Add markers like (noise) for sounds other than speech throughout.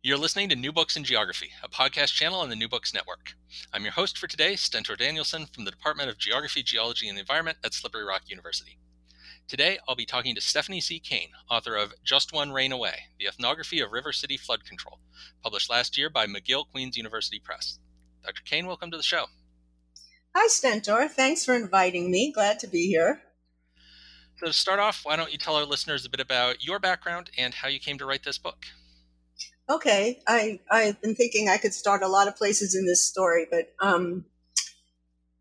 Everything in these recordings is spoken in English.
You're listening to New Books in Geography, a podcast channel on the New Books Network. I'm your host for today, Stentor Danielson from the Department of Geography, Geology, and the Environment at Slippery Rock University. Today, I'll be talking to Stephanie C. Kane, author of Just One Rain Away The Ethnography of River City Flood Control, published last year by McGill Queen's University Press. Dr. Kane, welcome to the show. Hi, Stentor. Thanks for inviting me. Glad to be here. So, to start off, why don't you tell our listeners a bit about your background and how you came to write this book? Okay, I I've been thinking I could start a lot of places in this story, but um,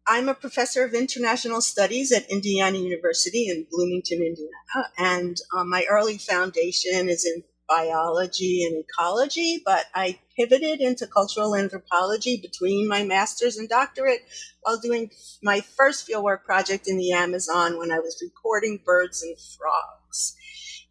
I'm a professor of international studies at Indiana University in Bloomington, Indiana, and um, my early foundation is in biology and ecology, but I pivoted into cultural anthropology between my master's and doctorate while doing my first fieldwork project in the Amazon when I was recording birds and frogs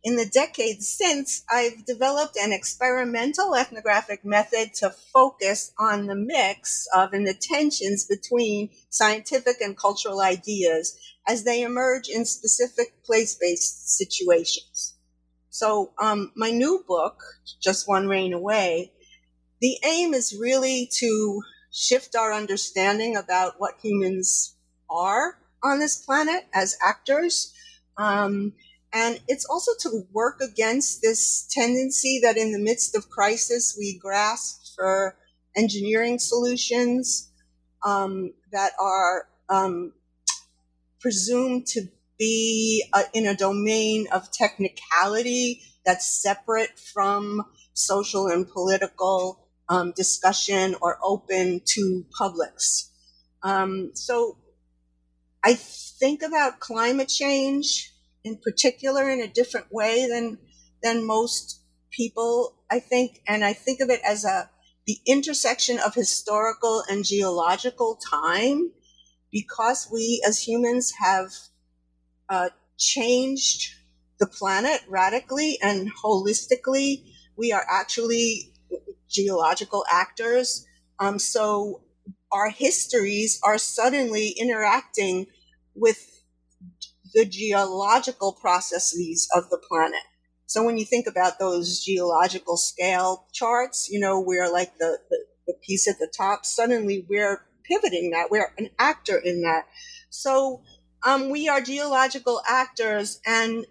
in the decades since, I've developed an experimental ethnographic method to focus on the mix of and the tensions between scientific and cultural ideas as they emerge in specific place-based situations. So, um, my new book, Just One Rain Away, the aim is really to shift our understanding about what humans are on this planet as actors. Um, and it's also to work against this tendency that in the midst of crisis, we grasp for engineering solutions um, that are um, presumed to be uh, in a domain of technicality that's separate from social and political um, discussion or open to publics. Um, so I think about climate change in particular in a different way than than most people, I think, and I think of it as a the intersection of historical and geological time because we as humans have uh, changed the planet radically and holistically. We are actually geological actors. Um, so our histories are suddenly interacting with the geological processes of the planet. So when you think about those geological scale charts, you know, we're like the, the, the piece at the top, suddenly we're pivoting that. We're an actor in that. So um, we are geological actors, and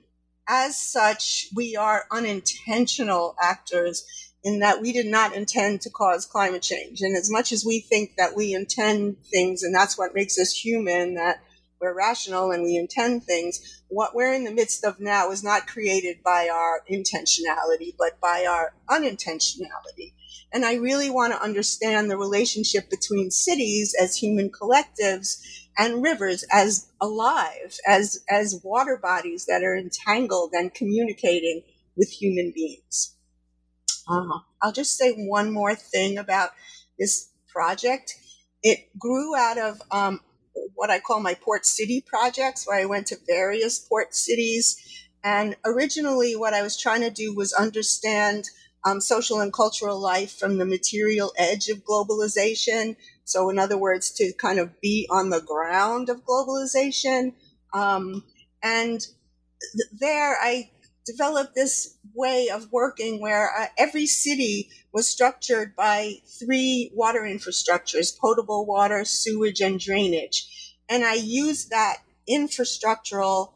as such, we are unintentional actors in that we did not intend to cause climate change. And as much as we think that we intend things, and that's what makes us human, that we're rational and we intend things. What we're in the midst of now is not created by our intentionality, but by our unintentionality. And I really want to understand the relationship between cities as human collectives and rivers as alive, as, as water bodies that are entangled and communicating with human beings. Uh, I'll just say one more thing about this project. It grew out of um, what I call my port city projects, where I went to various port cities. And originally, what I was trying to do was understand um, social and cultural life from the material edge of globalization. So, in other words, to kind of be on the ground of globalization. Um, and th- there, I developed this way of working where uh, every city was structured by three water infrastructures potable water, sewage, and drainage. And I used that infrastructural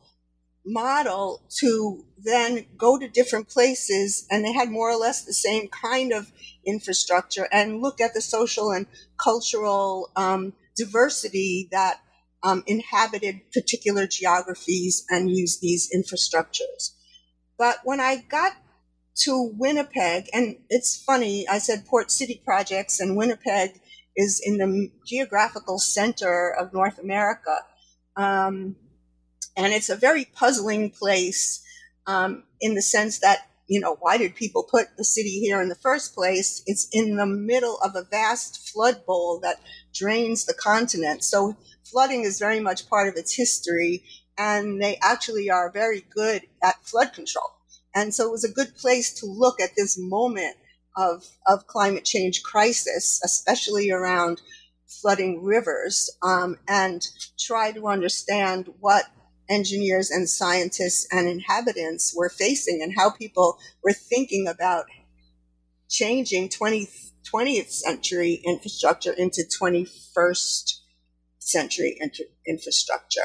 model to then go to different places and they had more or less the same kind of infrastructure and look at the social and cultural um, diversity that um, inhabited particular geographies and use these infrastructures. But when I got to Winnipeg, and it's funny, I said Port City projects and Winnipeg is in the geographical center of North America. Um, and it's a very puzzling place um, in the sense that you know, why did people put the city here in the first place? It's in the middle of a vast flood bowl that drains the continent. So flooding is very much part of its history, and they actually are very good at flood control. And so it was a good place to look at this moment of, of climate change crisis, especially around flooding rivers, um, and try to understand what engineers and scientists and inhabitants were facing and how people were thinking about changing 20th, 20th century infrastructure into 21st century inter- infrastructure.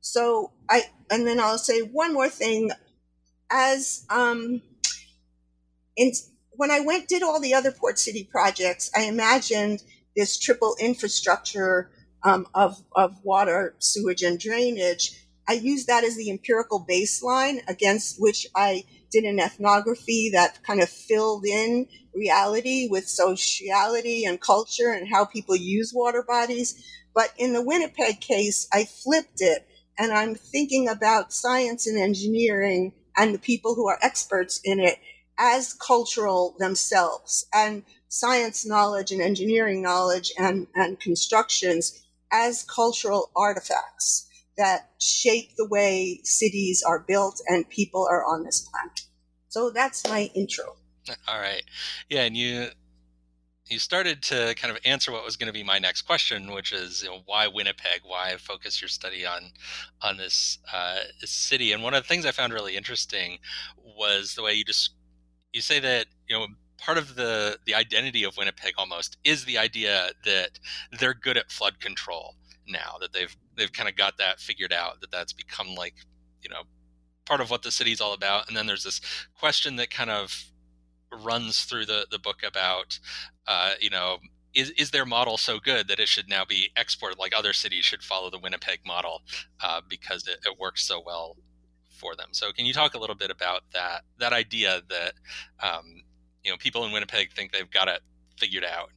So I, and then I'll say one more thing. As um, in, when I went did all the other port city projects, I imagined this triple infrastructure um, of of water, sewage, and drainage I used that as the empirical baseline against which I did an ethnography that kind of filled in reality with sociality and culture and how people use water bodies. But in the Winnipeg case, I flipped it and I'm thinking about science and engineering and the people who are experts in it as cultural themselves and science knowledge and engineering knowledge and, and constructions as cultural artifacts that shape the way cities are built and people are on this planet. So that's my intro. (laughs) All right. Yeah, and you you started to kind of answer what was going to be my next question, which is you know, why Winnipeg? Why focus your study on on this uh, city? And one of the things I found really interesting was the way you just you say that you know part of the the identity of Winnipeg almost is the idea that they're good at flood control now that they've they've kind of got that figured out that that's become like you know part of what the city's all about. And then there's this question that kind of runs through the the book about uh, you know is, is their model so good that it should now be exported like other cities should follow the winnipeg model uh, because it, it works so well for them so can you talk a little bit about that that idea that um, you know people in winnipeg think they've got it figured out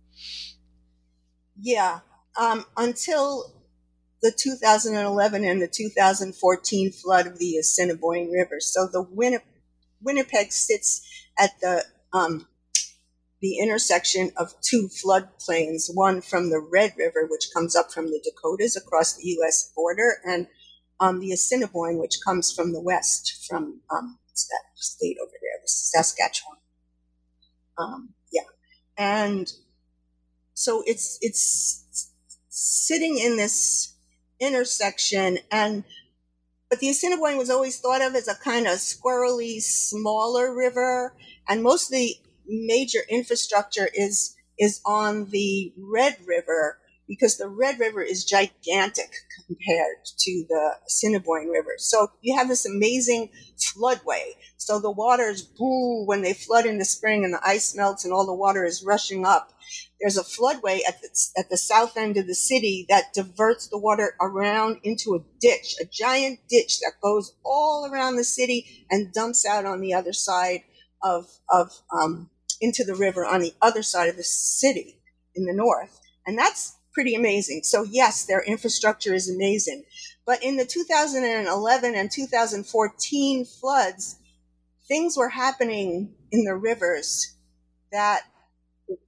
yeah um, until the 2011 and the 2014 flood of the Assiniboine River. So the Winnipeg, Winnipeg sits at the um, the intersection of two floodplains, one from the Red River, which comes up from the Dakotas across the U.S. border, and um, the Assiniboine, which comes from the west, from um, that state over there, Saskatchewan. Um, yeah, and so it's it's sitting in this intersection. And but the Assiniboine was always thought of as a kind of squirrely, smaller river, and most of the major infrastructure is is on the Red River because the Red River is gigantic compared to the Assiniboine River. So you have this amazing floodway. So the waters boo when they flood in the spring and the ice melts and all the water is rushing up. There's a floodway at the, at the south end of the city that diverts the water around into a ditch, a giant ditch that goes all around the city and dumps out on the other side of, of um, into the river on the other side of the city in the north. And that's pretty amazing. So yes, their infrastructure is amazing. But in the 2011 and 2014 floods, things were happening in the rivers that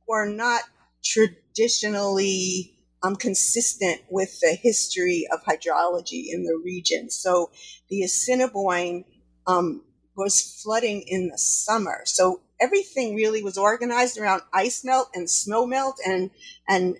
were not traditionally um, consistent with the history of hydrology in the region. So the Assiniboine um, was flooding in the summer. So everything really was organized around ice melt and snow melt and and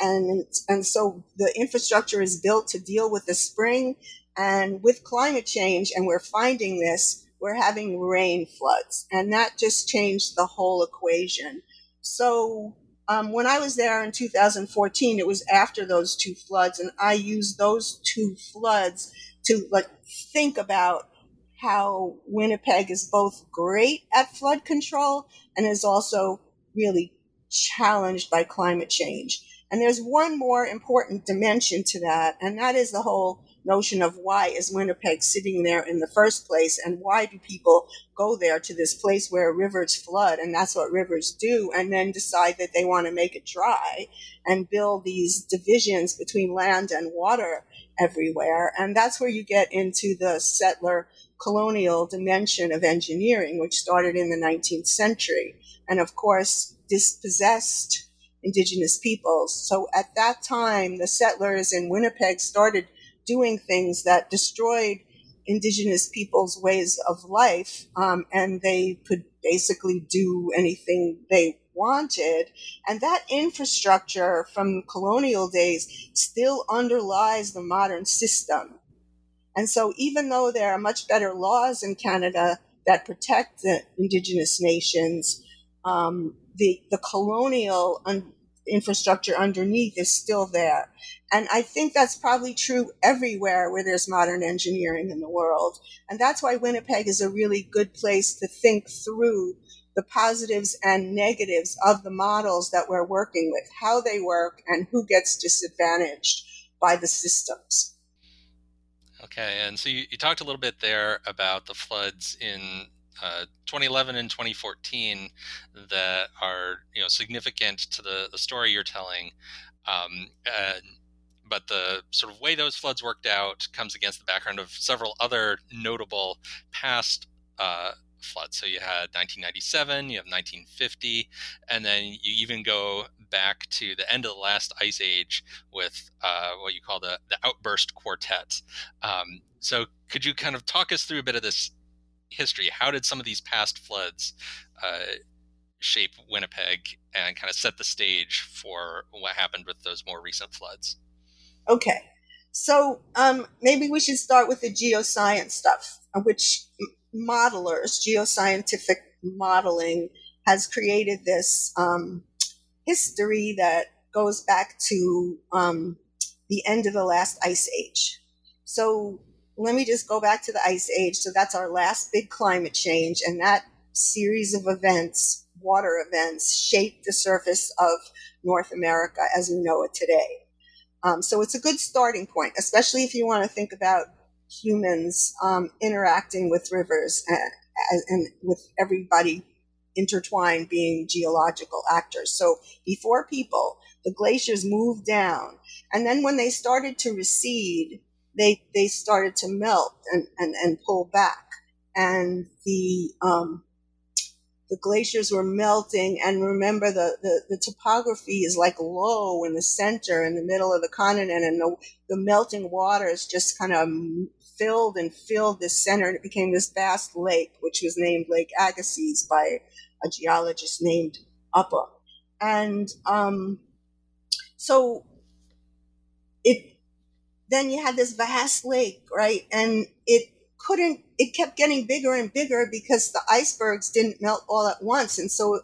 and and so the infrastructure is built to deal with the spring. And with climate change and we're finding this we're having rain floods. And that just changed the whole equation. So um, when i was there in 2014 it was after those two floods. And i used those two floods to like think about how winnipeg is both great at flood control and is also really challenged by climate change and there's one more important dimension to that, and that is the whole notion of why is Winnipeg sitting there in the first place, and why do people go there to this place where rivers flood, and that's what rivers do, and then decide that they want to make it dry and build these divisions between land and water everywhere. And that's where you get into the settler colonial dimension of engineering, which started in the 19th century. And of course, dispossessed indigenous peoples. So at that time, the settlers in Winnipeg started doing things that destroyed indigenous people's ways of life, um, and they could basically do anything they wanted. And that infrastructure from colonial days still underlies the modern system. And so, even though there are much better laws in Canada that protect the indigenous nations, um, the, the colonial un- infrastructure underneath is still there. And I think that's probably true everywhere where there's modern engineering in the world. And that's why Winnipeg is a really good place to think through the positives and negatives of the models that we're working with, how they work, and who gets disadvantaged by the systems. Okay, and so you, you talked a little bit there about the floods in uh, 2011 and 2014 that are you know significant to the, the story you're telling. Um, but the sort of way those floods worked out comes against the background of several other notable past uh, floods. So you had 1997, you have 1950, and then you even go back to the end of the last ice age with uh, what you call the, the outburst quartet. Um, so could you kind of talk us through a bit of this history. How did some of these past floods uh, shape Winnipeg and kind of set the stage for what happened with those more recent floods? Okay. So um, maybe we should start with the geoscience stuff, uh, which modelers, geoscientific modeling, has created this um, history that goes back to um, the end of the last ice age. So let me just go back to the ice age. So that's our last big climate change, and that series of events, water events, shaped the surface of North America as we know it today. Um, so it's a good starting point, especially if you want to think about humans um, interacting with rivers and, and with everybody intertwined being geological actors. So before people, the glaciers moved down. And then when they started to recede, they they started to melt and, and, and pull back. And the um, the glaciers were melting. And remember the, the, the, topography is like low in the center in the middle of the continent. And the, the melting waters just kind of filled and filled this center. And it became this vast lake which was named lake agassiz by a geologist named upham and um, so it then you had this vast lake, right? And it couldn't, it kept getting bigger and bigger because the icebergs didn't melt all at once. And so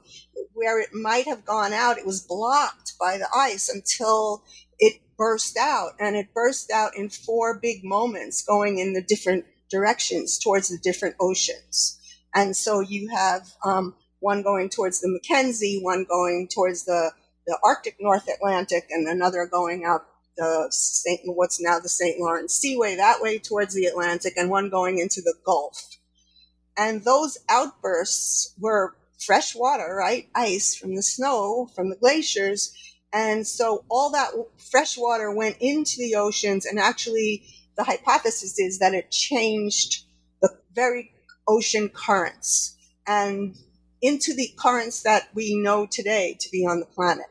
where it might have gone out, it was blocked by the ice until it burst out. And it burst out in four big moments going in the different directions towards the different oceans. And so you have um, one going towards the Mackenzie, one going towards the, the Arctic North Atlantic, and another going out the St. what's now the St. Lawrence Seaway that way towards the Atlantic, and one going into the Gulf. And those outbursts were fresh water, right? Ice from the snow, from the glaciers. And so all that fresh water went into the oceans, and actually, the hypothesis is that it changed the very ocean currents and into the currents that we know today to be on the planet.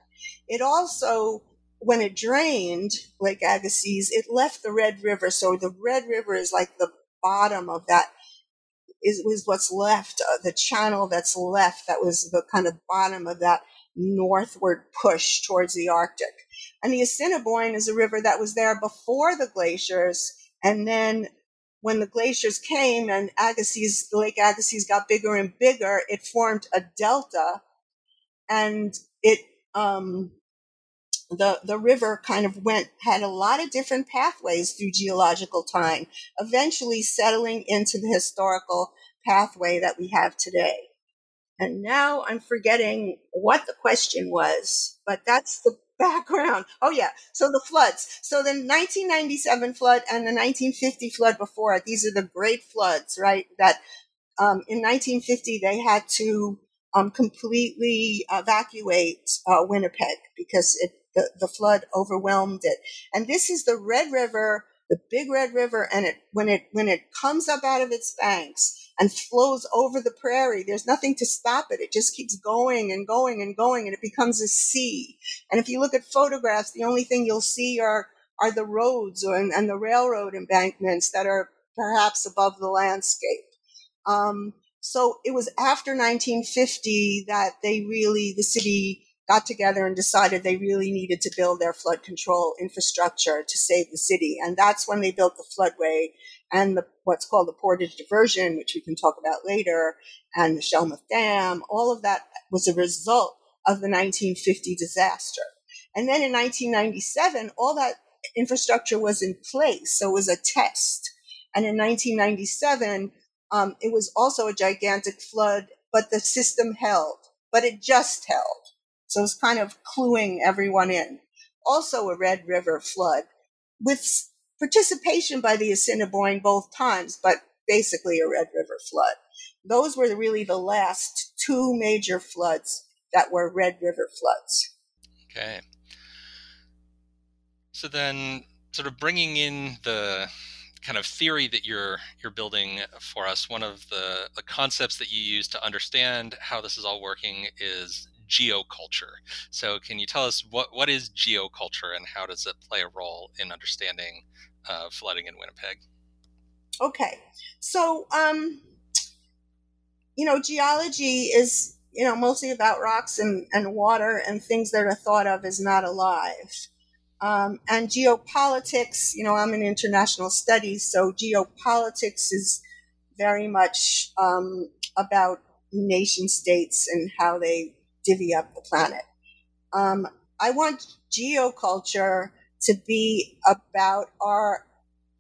It also when it drained Lake Agassiz, it left the Red River. So the Red River is like the bottom of that is was what's left, uh, the channel that's left that was the kind of bottom of that northward push towards the Arctic. And the Assiniboine is a river that was there before the glaciers. And then when the glaciers came and Agassiz, Lake Agassiz got bigger and bigger, it formed a delta and it, um, the, the river kind of went, had a lot of different pathways through geological time, eventually settling into the historical pathway that we have today. And now I'm forgetting what the question was, but that's the (laughs) background. Oh yeah. So the floods. So the 1997 flood and the 1950 flood before it, these are the great floods, right? That um, in 1950 they had to um, completely evacuate uh, Winnipeg because it the, the flood overwhelmed it. And this is the Red River the Big Red River, and it when it when it comes up out of its banks and flows over the prairie, there's nothing to stop it. It just keeps going and going and going, and it becomes a sea. And if you look at photographs, the only thing you'll see are are the roads or, and, and the railroad embankments that are perhaps above the landscape. Um, so it was after 1950 that they really, the city got together and decided they really needed to build their flood control infrastructure to save the city. And that's when they built the floodway and the, what's called the portage diversion, which we can talk about later, and the Shellmouth Dam. All of that was a result of the 1950 disaster. And then in 1997, all that infrastructure was in place. So it was a test. And in 1997, um, it was also a gigantic flood, but the system held, but it just held. So it's kind of cluing everyone in. Also a Red River flood with participation by the Assiniboine both times, but basically a Red River flood. Those were really the last two major floods that were Red River floods. Okay. So then, sort of bringing in the kind of theory that you're you're building for us, one of the, the concepts that you use to understand how this is all working is geoculture. So, can you tell us what what is geoculture and how does it play a role in understanding uh, flooding in Winnipeg? Okay, so um, you know, geology is you know mostly about rocks and, and water and things that are thought of as not alive. Um, and geopolitics, you know, I'm in international studies, so geopolitics is very much um, about nation states and how they divvy up the planet. Um, I want geoculture to be about our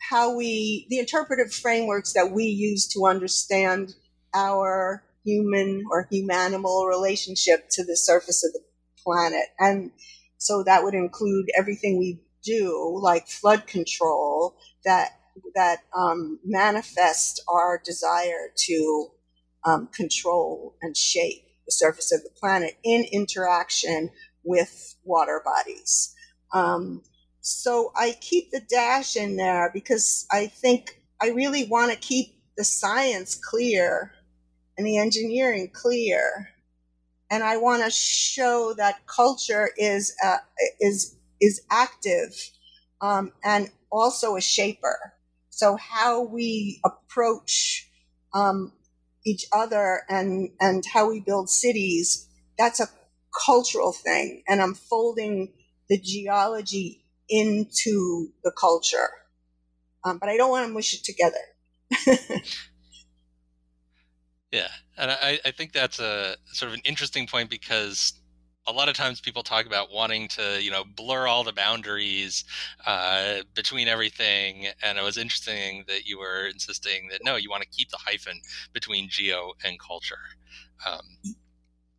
how we the interpretive frameworks that we use to understand our human or humanimal relationship to the surface of the planet and so that would include everything we do, like flood control, that that um, manifest our desire to um, control and shape the surface of the planet in interaction with water bodies. Um, so I keep the dash in there because I think I really want to keep the science clear and the engineering clear and I want to show that culture is uh, is is active um, and also a shaper. So how we approach um, each other and and how we build cities that's a cultural thing, and I'm folding the geology into the culture, um, but I don't want to mush it together. (laughs) Yeah, and I, I think that's a sort of an interesting point because a lot of times people talk about wanting to you know blur all the boundaries uh, between everything and it was interesting that you were insisting that no you want to keep the hyphen between geo and culture um,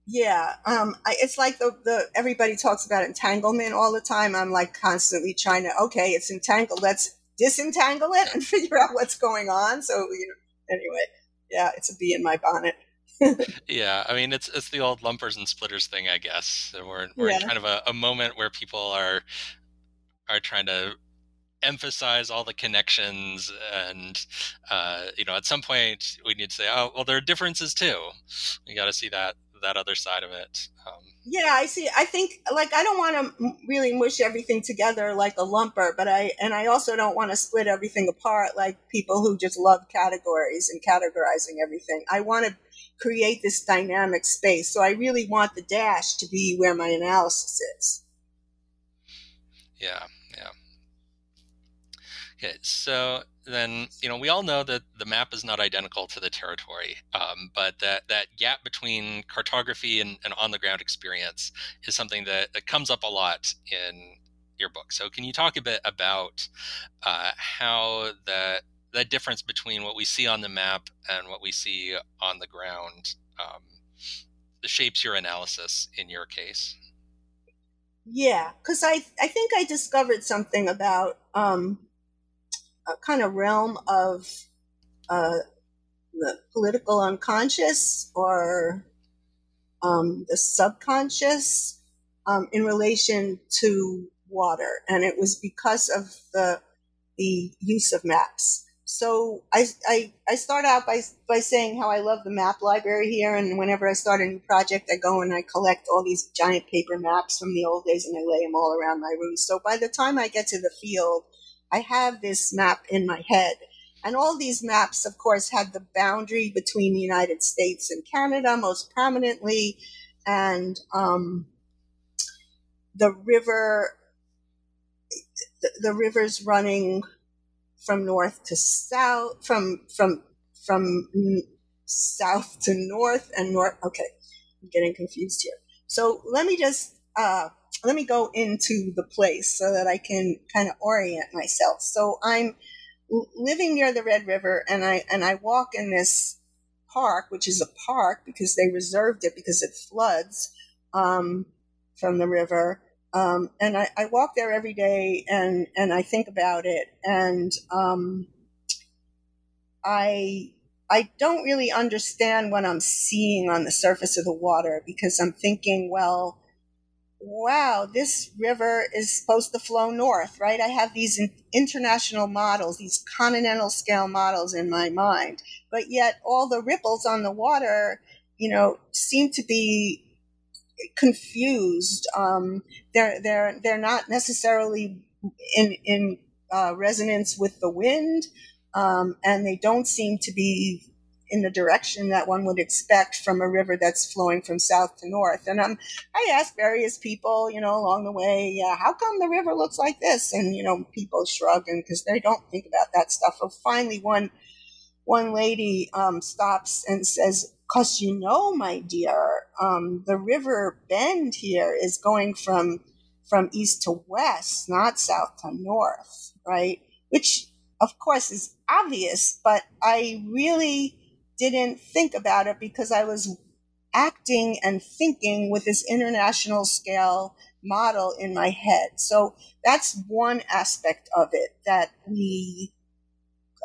yeah um, I, it's like the, the everybody talks about entanglement all the time i'm like constantly trying to okay it's entangled let's disentangle it and (laughs) figure out what's going on so you know anyway yeah, it's a bee in my bonnet. Yeah, I mean it's it's the old lumpers and splitters thing, I guess. We're we're yeah. in kind of a, a moment where people are are trying to emphasize all the connections and uh, you know at some point we need to say oh well there are differences too you got to see that that other side of it. Um, yeah, I see. I think like I don't want to really mush everything together like a lumper, but I and I also don't want to split everything apart like people who just love categories and categorizing everything. I want to create this dynamic space. So I really want the dash to be where my analysis is. Yeah, yeah. Okay, so then you know we all know that the map is not identical to the territory, um, but that that gap between cartography and, and on the ground experience is something that, that comes up a lot in your book. So can you talk a bit about uh, how that that difference between what we see on the map and what we see on the ground um, shapes your analysis in your case? Yeah, because I I think I discovered something about um, a kind of realm of uh, the political unconscious or um, the subconscious um, in relation to water. And it was because of the the use of maps. So I, I, I start out by, by saying how I love the map library here. And whenever I start a new project, I go and I collect all these giant paper maps from the old days and I lay them all around my room. So by the time I get to the field, I have this map in my head. And all these maps, of course, had the boundary between the United States and Canada most prominently, and um, the river, the, the rivers running from north to south, from from from south to north and north. Okay, I'm getting confused here. So let me just uh, let me go into the place so that I can kind of orient myself. So I'm living near the Red River, and I and I walk in this park, which is a park because they reserved it because it floods um, from the river. Um, and I, I, walk there every day, and and I think about it, and um, I I don't really understand what I'm seeing on the surface of the water because I'm thinking, well, wow, this river is supposed to flow north, right? I have these international models, these continental scale models in my mind, but yet all the ripples on the water, you know, seem to be confused. Um, they're they're they're not necessarily in in uh, resonance with the wind, um, and they don't seem to be in the direction that one would expect from a river that's flowing from south to north. And um, I asked various people, you know, along the way, how come the river looks like this? And you know, people shrug and because they don't think about that stuff. But finally, one one lady um, stops and says, "Cause you know, my dear, um, the river bend here is going from from east to west, not south to north, right?" Which of course is obvious, but I really didn't think about it because I was acting and thinking with this international scale model in my head. So that's one aspect of it that we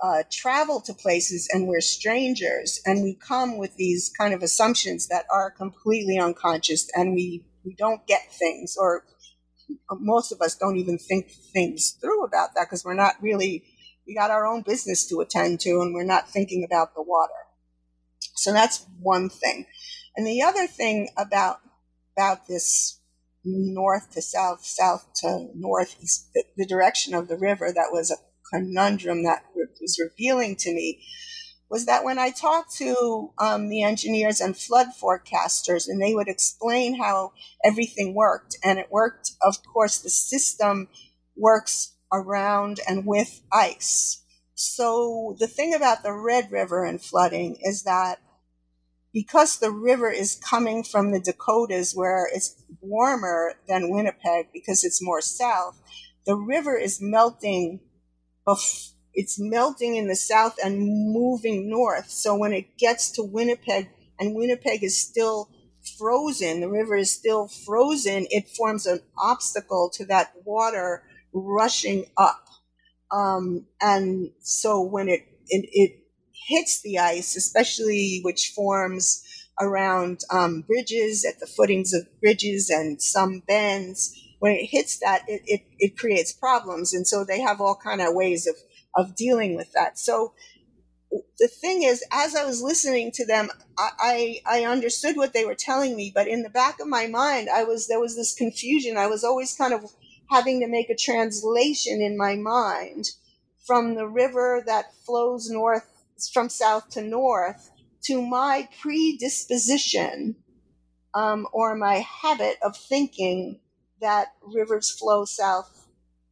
uh, travel to places and we're strangers and we come with these kind of assumptions that are completely unconscious and we, we don't get things or most of us don't even think things through about that because we're not really we got our own business to attend to and we're not thinking about the water so that's one thing. And the other thing about about this north to south, south to northeast, the, the direction of the river that was conundrum that was revealing to me was that when I talked to um, the engineers and flood forecasters, and they would explain how everything worked, and it worked, of course, the system works around and with ice. So the thing about the Red River and flooding is that because the river is coming from the Dakotas where it's warmer than Winnipeg because it's more south, the river is melting. It's melting in the south and moving north. So when it gets to Winnipeg and Winnipeg is still frozen, the river is still frozen, it forms an obstacle to that water rushing up. Um, and so when it, it, it hits the ice, especially which forms around um, bridges, at the footings of bridges and some bends, when it hits that, it, it, it creates problems. And so they have all kind of ways of, of dealing with that. So the thing is, as I was listening to them, I, I, I understood what they were telling me, but in the back of my mind, I was there was this confusion. I was always kind of having to make a translation in my mind from the river that flows north from south to north to my predisposition um, or my habit of thinking that rivers flow south,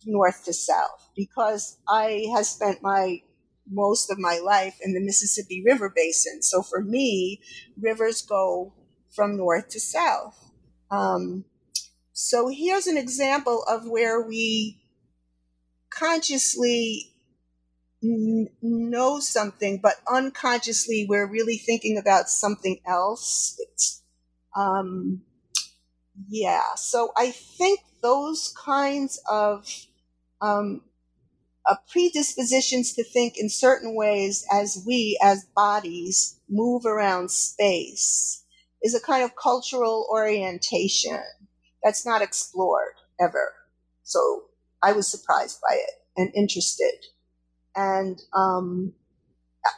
north to south, because I have spent my most of my life in the Mississippi River Basin. So for me, rivers go from north to south. Um, so here's an example of where we consciously know something, but unconsciously we're really thinking about something else. Um, yeah. So I think those kinds of um, uh, predispositions to think in certain ways as we, as bodies, move around space is a kind of cultural orientation that's not explored ever. So I was surprised by it and interested. and um,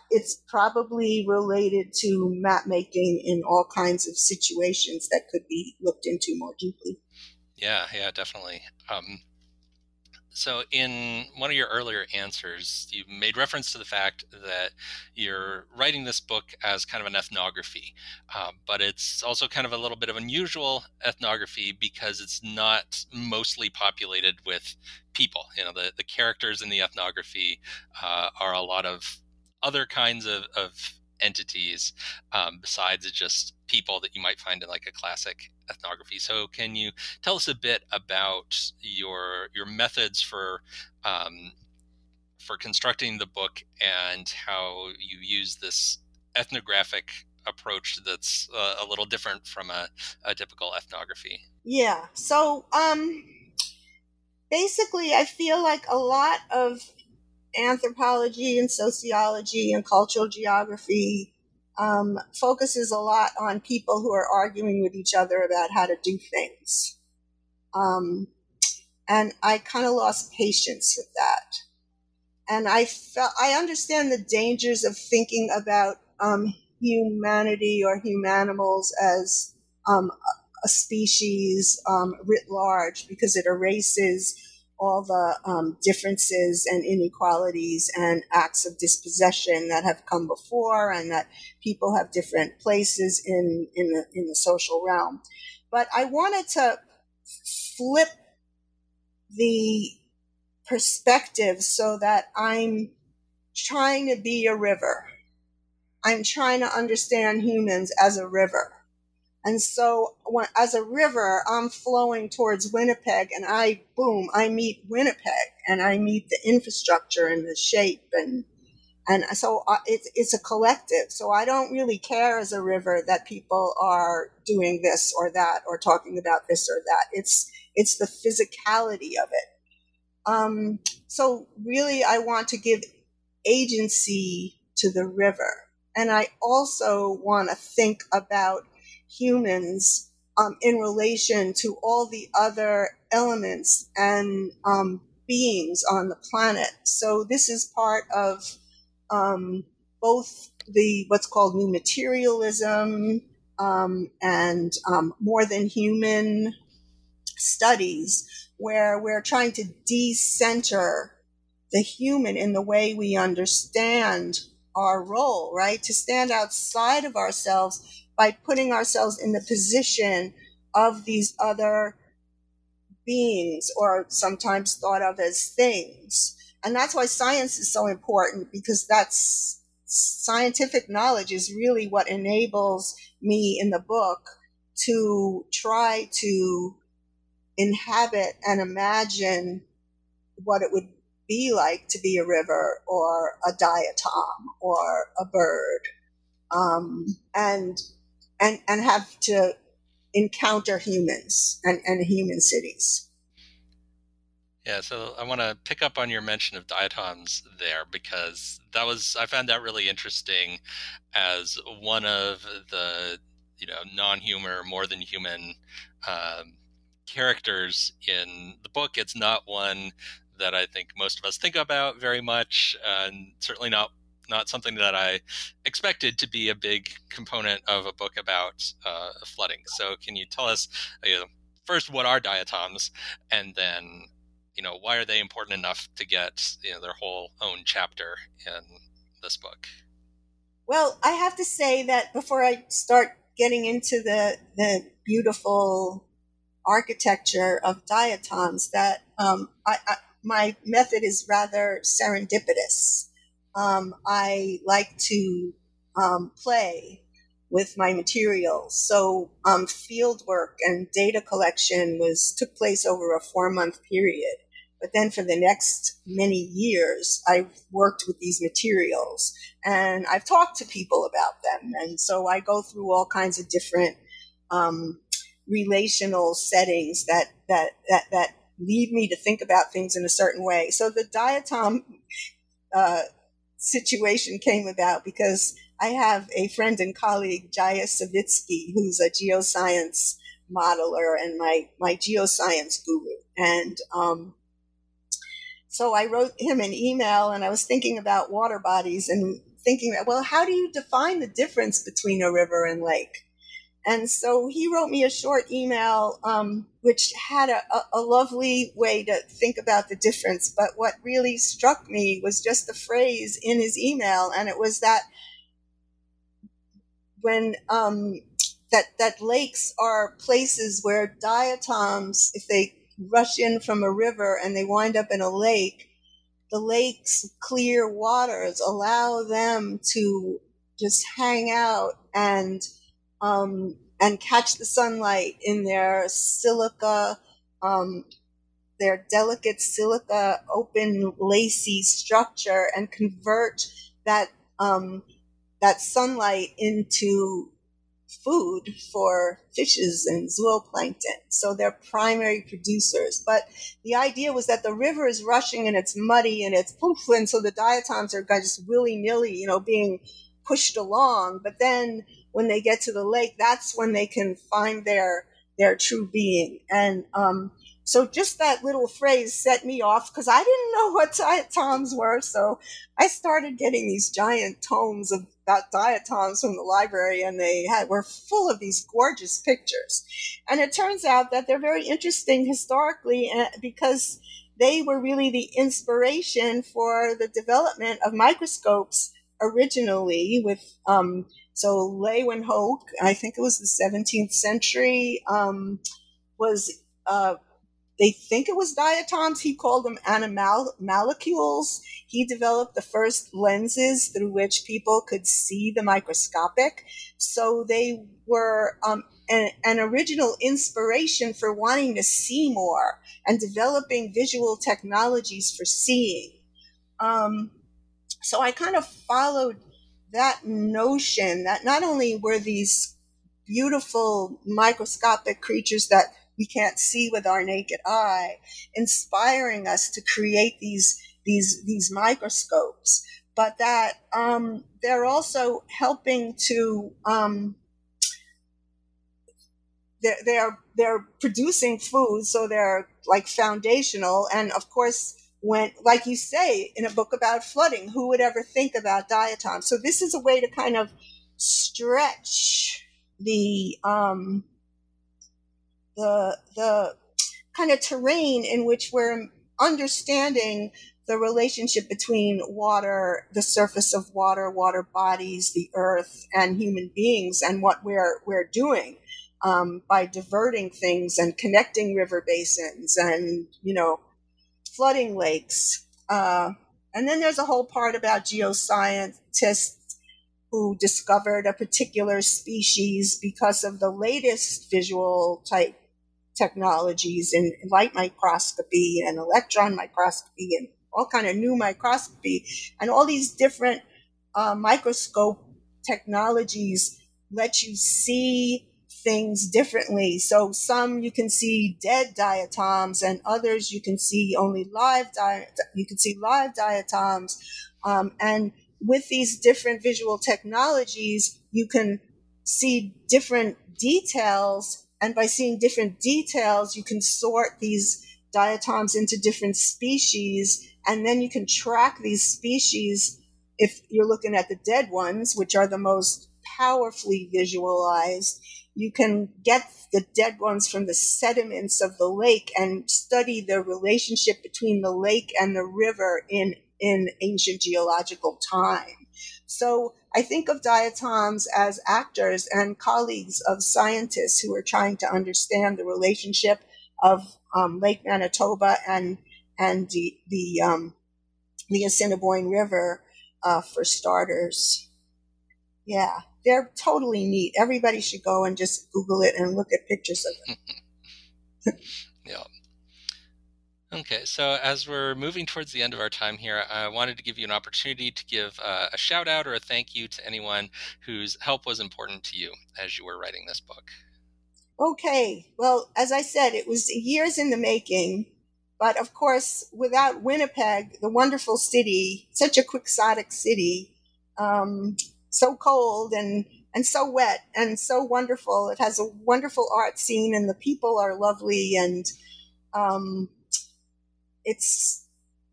it's probably related to map making in all kinds of situations that could be looked into more deeply. Yeah, yeah, definitely. Um, so, in one of your earlier answers, you made reference to the fact that you're writing this book as kind of an ethnography, uh, but it's also kind of a little bit of unusual ethnography because it's not mostly populated with people. You know, the, the characters in the ethnography uh, are a lot of other kinds of, of entities um, besides just people that you might find in like a classic ethnography. So, can you tell us a bit about your your methods for um, for constructing the book and how you use this ethnographic approach that's uh, a little different from a, a typical ethnography? Yeah. So, um, basically, I feel like a lot of anthropology and sociology and cultural geography um, focuses a lot on people who are arguing with each other about how to do things. Um, and I kind of lost patience with that. And I felt I understand the dangers of thinking about um, humanity or humanimals as um, a species um, writ large because it erases all the um, differences and inequalities and acts of dispossession that have come before and that people have different places in, in, the, in the social realm. But I wanted to flip the perspective so that I'm trying to be a river. I'm trying to understand humans as a river. And so when, as a river, I'm flowing towards Winnipeg and I, boom, I meet Winnipeg and I meet the infrastructure and the shape and, and so it's, it's a collective. So I don't really care as a river that people are doing this or that or talking about this or that. It's, it's the physicality of it. Um, so really I want to give agency to the river. And I also want to think about humans um, in relation to all the other elements and um, beings on the planet. So this is part of um, both the what's called new materialism um, and um, more than human studies, where we're trying to decenter the human in the way we understand our role, right? To stand outside of ourselves by putting ourselves in the position of these other beings or sometimes thought of as things. And that's why science is so important because that's scientific knowledge is really what enables me in the book to try to inhabit and imagine what it would be like to be a river or a diatom or a bird. Um, and and and have to encounter humans and, and human cities. Yeah, so I want to pick up on your mention of diatoms there because that was I found that really interesting as one of the you know non-human more than human um, characters in the book. It's not one that I think most of us think about very much, and certainly not not something that I expected to be a big component of a book about uh, flooding. So, can you tell us uh, first what are diatoms, and then you know why are they important enough to get you know their whole own chapter in this book? Well, I have to say that before I start getting into the the beautiful architecture of diatoms, that um, I, I, my method is rather serendipitous um, I like to um, play with my materials. So um, field work and data collection was took place over a four month period. But then for the next many years, I've worked with these materials and I've talked to people about them. And so I go through all kinds of different um, relational settings that, that, that, that lead me to think about things in a certain way. So the diatom uh, situation came about because I have a friend and colleague, Jaya Savitsky, who's a geoscience modeler and my, my geoscience guru. And um, so I wrote him an email and I was thinking about water bodies and thinking, well, how do you define the difference between a river and lake? And so he wrote me a short email, um, which had a, a, lovely way to think about the difference. But what really struck me was just the phrase in his email, and it was that when um, that that lakes are places where diatoms, if they rush in from a river and they wind up in a lake, the lake's clear waters allow them to just hang out and um, and catch the sunlight in their silica, um, their delicate silica, open, lacy structure, and convert that um, that sunlight into food for fishes and zooplankton. So they're primary producers. But the idea was that the river is rushing and it's muddy and it's poof, and so the diatoms are just willy nilly, you know, being pushed along. But then when they get to the lake, that's when they can find their their true being. And um, so just that little phrase set me off because I didn't know what diatoms were. So I started getting these giant tomes of about diatoms from the library, and they had were full of these gorgeous pictures. And it turns out that they're very interesting historically eh, because they were really the inspiration for the development of microscopes originally with um, so Leeuwenhoek, I think it was the 17th century, um, was uh, they think it was diatoms. He called them animalcules. He developed the first lenses through which people could see the microscopic. So they were um, an, an, original inspiration for wanting to see more and developing visual technologies for seeing. Um, so I kind of followed that notion that not only were these beautiful microscopic creatures that we can't see with our naked eye, inspiring us to create these these these microscopes, but that um, they're also helping to um, they're, they're they're producing food, so they're like foundational, and of course when, like you say in a book about flooding, who would ever think about diatoms? So this is a way to kind of stretch the um, the the kind of terrain in which we're understanding the relationship between water, the surface of water, water bodies, the earth, and human beings, and what we're we're doing um, by diverting things and connecting river basins, and you know flooding lakes. Uh, and then there's a whole part about geoscientists who discovered a particular species because of the latest visual type technologies in light microscopy and electron microscopy and all kind of new microscopy and all these different uh, microscope technologies let you see things differently. So some you can see dead diatoms, and others you can see only live di- you can see live diatoms. Um, and with these different visual technologies, you can see different details, and by seeing different details, you can sort these diatoms into different species, and then you can track these species if you're looking at the dead ones, which are the most powerfully visualized you can get the dead ones from the sediments of the lake and study the relationship between the lake and the river in, in ancient geological time. So I think of diatoms as actors and colleagues of scientists who are trying to understand the relationship of um, Lake Manitoba and and the the, um, the Assiniboine River uh, for starters. Yeah they're totally neat. Everybody should go and just Google it and look at pictures of them. (laughs) yeah. Okay, so as we're moving towards the end of our time here, I wanted to give you an opportunity to give uh, a shout out or a thank you to anyone whose help was important to you as you were writing this book. Okay, well, as I said, it was years in the making. But of course, without Winnipeg, the wonderful city, such a quixotic city, um, so cold and and so wet and so wonderful. It has a wonderful art scene, and the people are lovely, and um, it's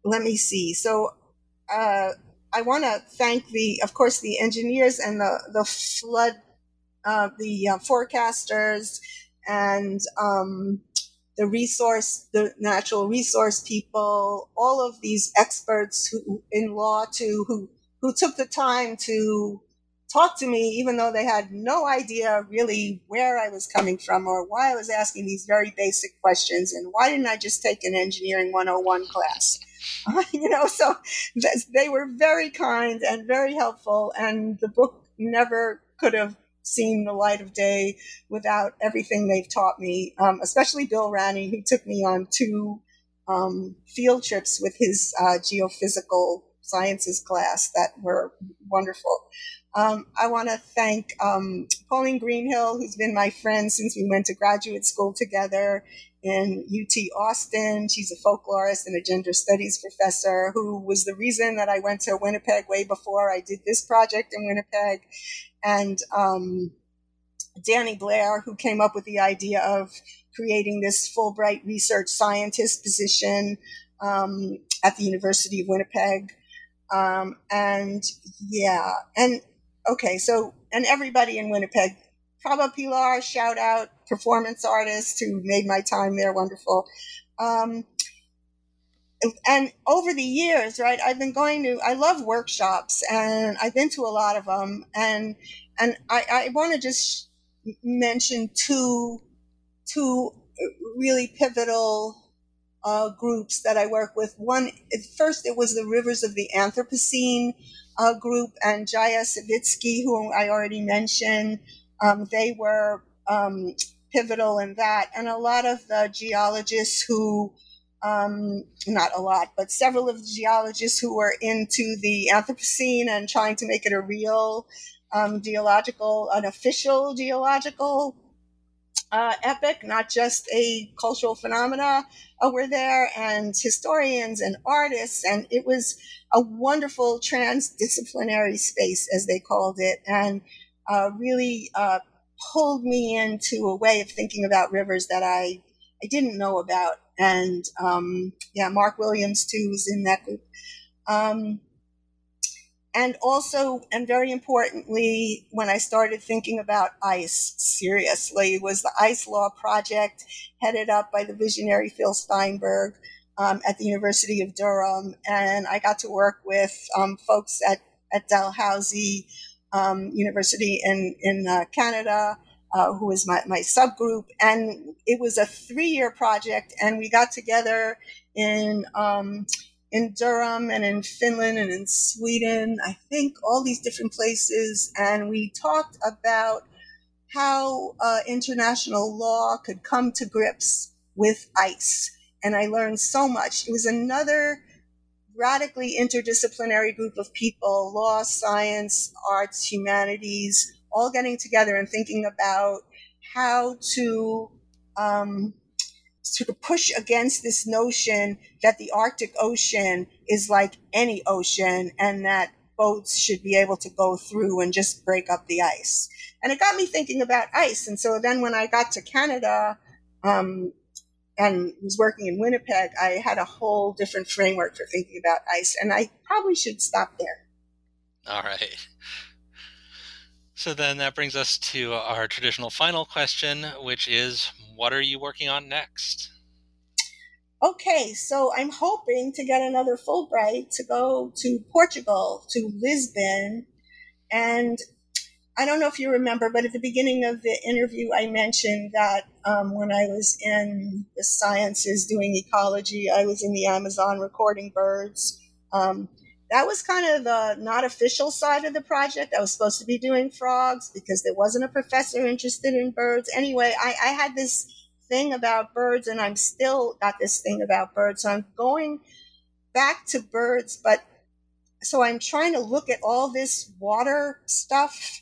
let me see. So uh, I want to thank the, of course, the engineers and the the flood, uh, the uh, forecasters, and um, the resource, the natural resource people, all of these experts who in law too, who who took the time to talk to me, even though they had no idea really where I was coming from or why I was asking these very basic questions and why didn't I just take an engineering 101 class? (laughs) you know, so they were very kind and very helpful, and the book never could have seen the light of day without everything they've taught me, um, especially Bill Rannie, who took me on two um, field trips with his uh, geophysical sciences class that were wonderful. Um, I want to thank um, Pauline Greenhill, who's been my friend since we went to graduate school together in UT Austin. She's a folklorist and a gender studies professor who was the reason that I went to Winnipeg way before I did this project in Winnipeg. And um, Danny Blair, who came up with the idea of creating this Fulbright research scientist position um, at the University of Winnipeg. Um, and yeah, and okay, so, and everybody in Winnipeg, Prabha Pilar, shout out, performance artist who made my time there wonderful. Um, and over the years, right, I've been going to, I love workshops and I've been to a lot of them. And, and I, I want to just mention two, two really pivotal uh, groups that I work with. One, first, it was the Rivers of the Anthropocene uh, group and Jaya Syvitski, who I already mentioned. Um, they were um, pivotal in that. And a lot of the geologists who, um, not a lot, but several of the geologists who were into the Anthropocene and trying to make it a real um, geological, an official geological uh, epoch, not just a cultural phenomena, uh, were there, and historians and artists, and it was a wonderful transdisciplinary space, as they called it, and uh, really uh, pulled me into a way of thinking about rivers that I I didn't know about, and um, yeah, Mark Williams too was in that group. Um, and also, and very importantly, when I started thinking about ICE seriously, was the ICE Law Project headed up by the visionary Phil Steinberg um, at the University of Durham. And I got to work with um, folks at, at Dalhousie um, University in, in uh, Canada, uh, who was my, my subgroup. And it was a three year project, and we got together in um, in Durham and in Finland and in Sweden, I think all these different places. And we talked about how uh, international law could come to grips with ICE. And I learned so much. It was another radically interdisciplinary group of people law, science, arts, humanities all getting together and thinking about how to um, of push against this notion that the Arctic Ocean is like any ocean and that boats should be able to go through and just break up the ice. And it got me thinking about ice. And so then when I got to Canada um, and was working in Winnipeg, I had a whole different framework for thinking about ice. And I probably should stop there. All right. So then that brings us to our traditional final question, which is what are you working on next? Okay, so I'm hoping to get another Fulbright to go to Portugal, to Lisbon. And I don't know if you remember, but at the beginning of the interview, I mentioned that um, when I was in the sciences doing ecology, I was in the Amazon recording birds. Um, that was kind of the not official side of the project. I was supposed to be doing frogs because there wasn't a professor interested in birds. Anyway, I, I had this thing about birds and I'm still got this thing about birds. So I'm going back to birds, but so I'm trying to look at all this water stuff,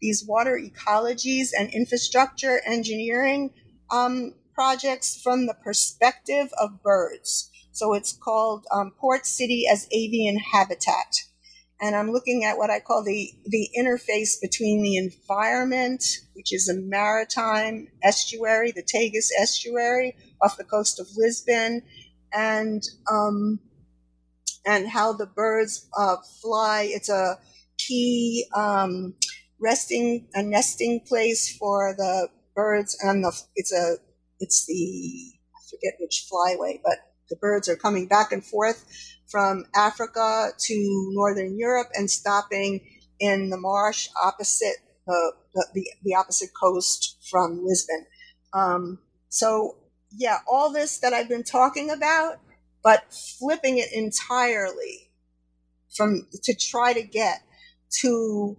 these water ecologies and infrastructure engineering um, projects from the perspective of birds. So it's called um, Port City as Avian Habitat. And I'm looking at what I call the, the interface between the environment, which is a maritime estuary, the Tagus estuary off the coast of Lisbon, and um, and how the birds uh, fly. It's a key um, resting, a nesting place for the birds, and the it's a it's the I forget which flyway, but the birds are coming back and forth from Africa to northern Europe and stopping in the marsh opposite the, the, the opposite coast from Lisbon. Um, so yeah, all this that I've been talking about, but flipping it entirely from to try to get to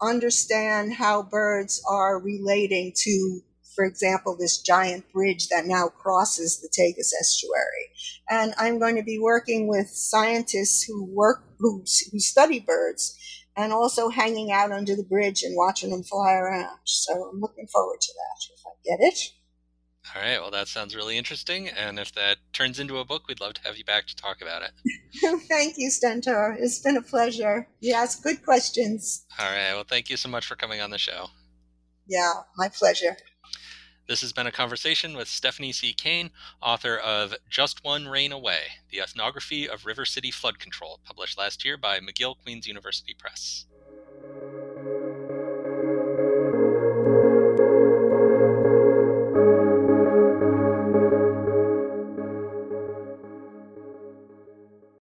understand how birds are relating to, for example, this giant bridge that now crosses the Tagus estuary. And I'm going to be working with scientists who work, who, who study birds and also hanging out under the bridge and watching them fly around. So I'm looking forward to that if I get it. All right. Well, that sounds really interesting. And if that turns into a book, we'd love to have you back to talk about it. (laughs) thank you, Stentor. It's been a pleasure. You asked good questions. All right. Well, thank you so much for coming on the show. Yeah, my pleasure. This has been a conversation with Stephanie C. Kane, author of Just One Rain Away The Ethnography of River City Flood Control, published last year by McGill Queen's University Press.